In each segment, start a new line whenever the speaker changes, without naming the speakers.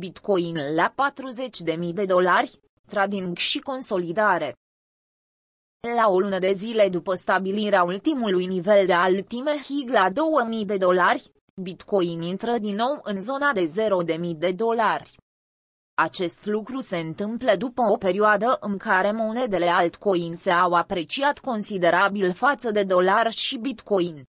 Bitcoin la 40.000 de dolari, trading și consolidare. La o lună de zile după stabilirea ultimului nivel de altime HIG la 2000 de dolari, Bitcoin intră din nou în zona de 0.000 de dolari. Acest lucru se întâmplă după o perioadă în care monedele altcoin se au apreciat considerabil față de dolar și bitcoin.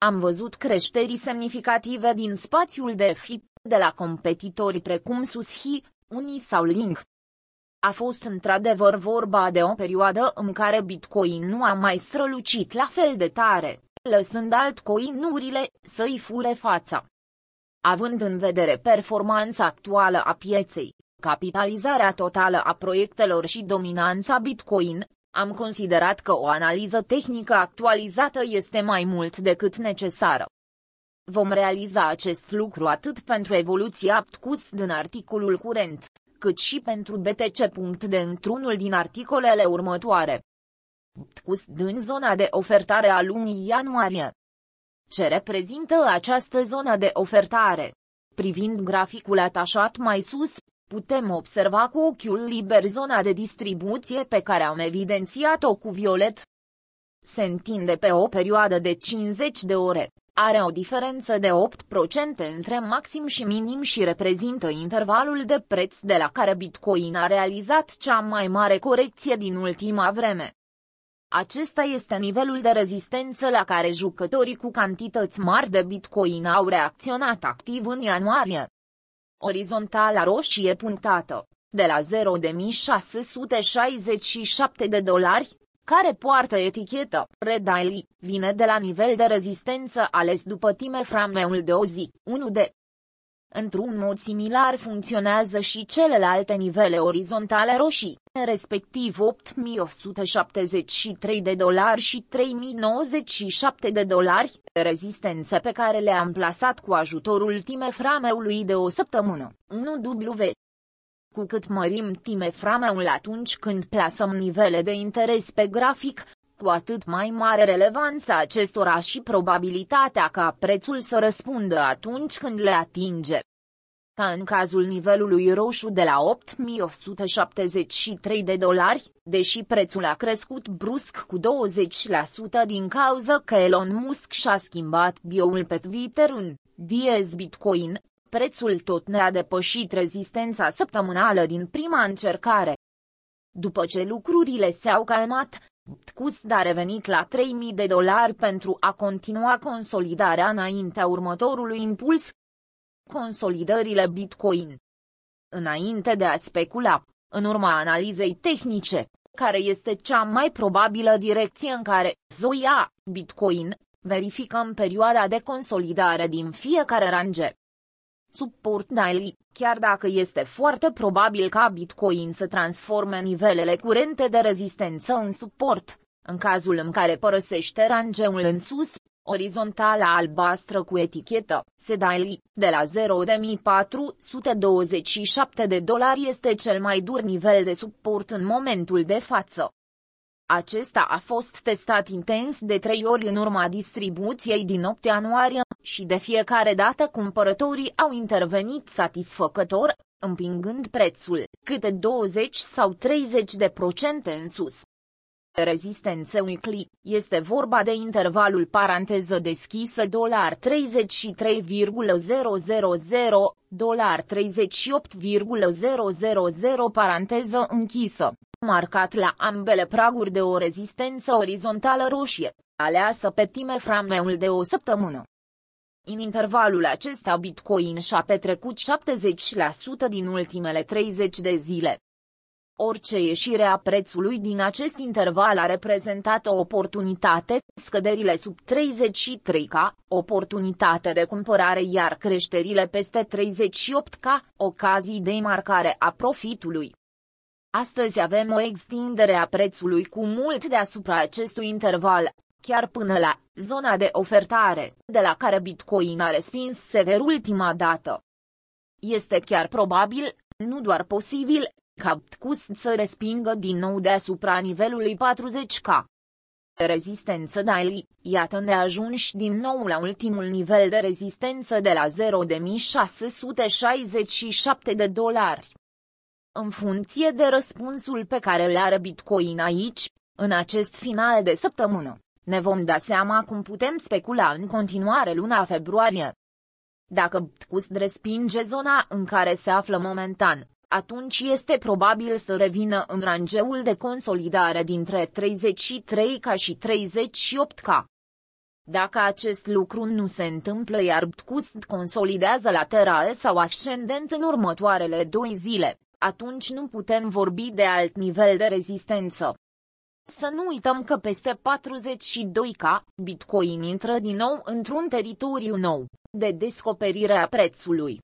Am văzut creșteri semnificative din spațiul de FIP, de la competitori precum SusHi, Uni sau Link. A fost într-adevăr vorba de o perioadă în care Bitcoin nu a mai strălucit la fel de tare, lăsând altcoinurile să-i fure fața. Având în vedere performanța actuală a pieței, capitalizarea totală a proiectelor și dominanța Bitcoin, am considerat că o analiză tehnică actualizată este mai mult decât necesară. Vom realiza acest lucru atât pentru evoluția aptcus din articolul curent, cât și pentru BTC. de într-unul din articolele următoare. Aptcus din zona de ofertare a lunii ianuarie. Ce reprezintă această zonă de ofertare? Privind graficul atașat mai sus, putem observa cu ochiul liber zona de distribuție pe care am evidențiat-o cu violet. Se întinde pe o perioadă de 50 de ore, are o diferență de 8% între maxim și minim și reprezintă intervalul de preț de la care Bitcoin a realizat cea mai mare corecție din ultima vreme. Acesta este nivelul de rezistență la care jucătorii cu cantități mari de Bitcoin au reacționat activ în ianuarie. Orizontala roșie punctată, de la 0.667 de dolari, care poartă etichetă Red Daily, vine de la nivel de rezistență ales după time frameul de o zi, 1 de Într-un mod similar funcționează și celelalte nivele orizontale roșii, respectiv 8173 de dolari și 3097 de dolari, rezistențe pe care le-am plasat cu ajutorul timeframeului de o săptămână, 1W. Cu cât mărim timeframeul atunci când plasăm nivele de interes pe grafic, cu atât mai mare relevanța acestora și probabilitatea ca prețul să răspundă atunci când le atinge. Ca în cazul nivelului roșu de la 8173 de dolari, deși prețul a crescut brusc cu 20% din cauza că Elon Musk și-a schimbat bioul pe Twitter în Diez Bitcoin, prețul tot ne-a depășit rezistența săptămânală din prima încercare. După ce lucrurile s-au calmat, Cust a revenit la 3000 de dolari pentru a continua consolidarea înaintea următorului impuls. Consolidările Bitcoin. Înainte de a specula, în urma analizei tehnice, care este cea mai probabilă direcție în care Zoia, Bitcoin, verificăm perioada de consolidare din fiecare range. Support daily, chiar dacă este foarte probabil ca Bitcoin să transforme nivelele curente de rezistență în suport, în cazul în care părăsește rangeul în sus, orizontala albastră cu etichetă, Sedaily, de la 0.427 de dolari este cel mai dur nivel de suport în momentul de față. Acesta a fost testat intens de trei ori în urma distribuției din 8 ianuarie și de fiecare dată cumpărătorii au intervenit satisfăcător, împingând prețul, câte 20 sau 30 de procente în sus. Rezistență weekly, este vorba de intervalul paranteză deschisă dolar 33,000, dolar 38,000 paranteză închisă, marcat la ambele praguri de o rezistență orizontală roșie, aleasă pe time frameul de o săptămână. În intervalul acesta Bitcoin și-a petrecut 70% din ultimele 30 de zile. Orice ieșire a prețului din acest interval a reprezentat o oportunitate, scăderile sub 33K, oportunitate de cumpărare iar creșterile peste 38K, ocazii de marcare a profitului. Astăzi avem o extindere a prețului cu mult deasupra acestui interval, chiar până la zona de ofertare, de la care Bitcoin a respins sever ultima dată. Este chiar probabil, nu doar posibil, ca Ptcus să respingă din nou deasupra nivelului 40K. Rezistență daily, iată ne ajungi din nou la ultimul nivel de rezistență de la 0.667 de dolari. În funcție de răspunsul pe care îl are Bitcoin aici, în acest final de săptămână, ne vom da seama cum putem specula în continuare luna februarie. Dacă Bitcoin respinge zona în care se află momentan, atunci este probabil să revină în rangeul de consolidare dintre 33K și 38K. Dacă acest lucru nu se întâmplă iar Bitcoin consolidează lateral sau ascendent în următoarele două zile, atunci nu putem vorbi de alt nivel de rezistență. Să nu uităm că peste 42K, Bitcoin intră din nou într-un teritoriu nou, de descoperire a prețului.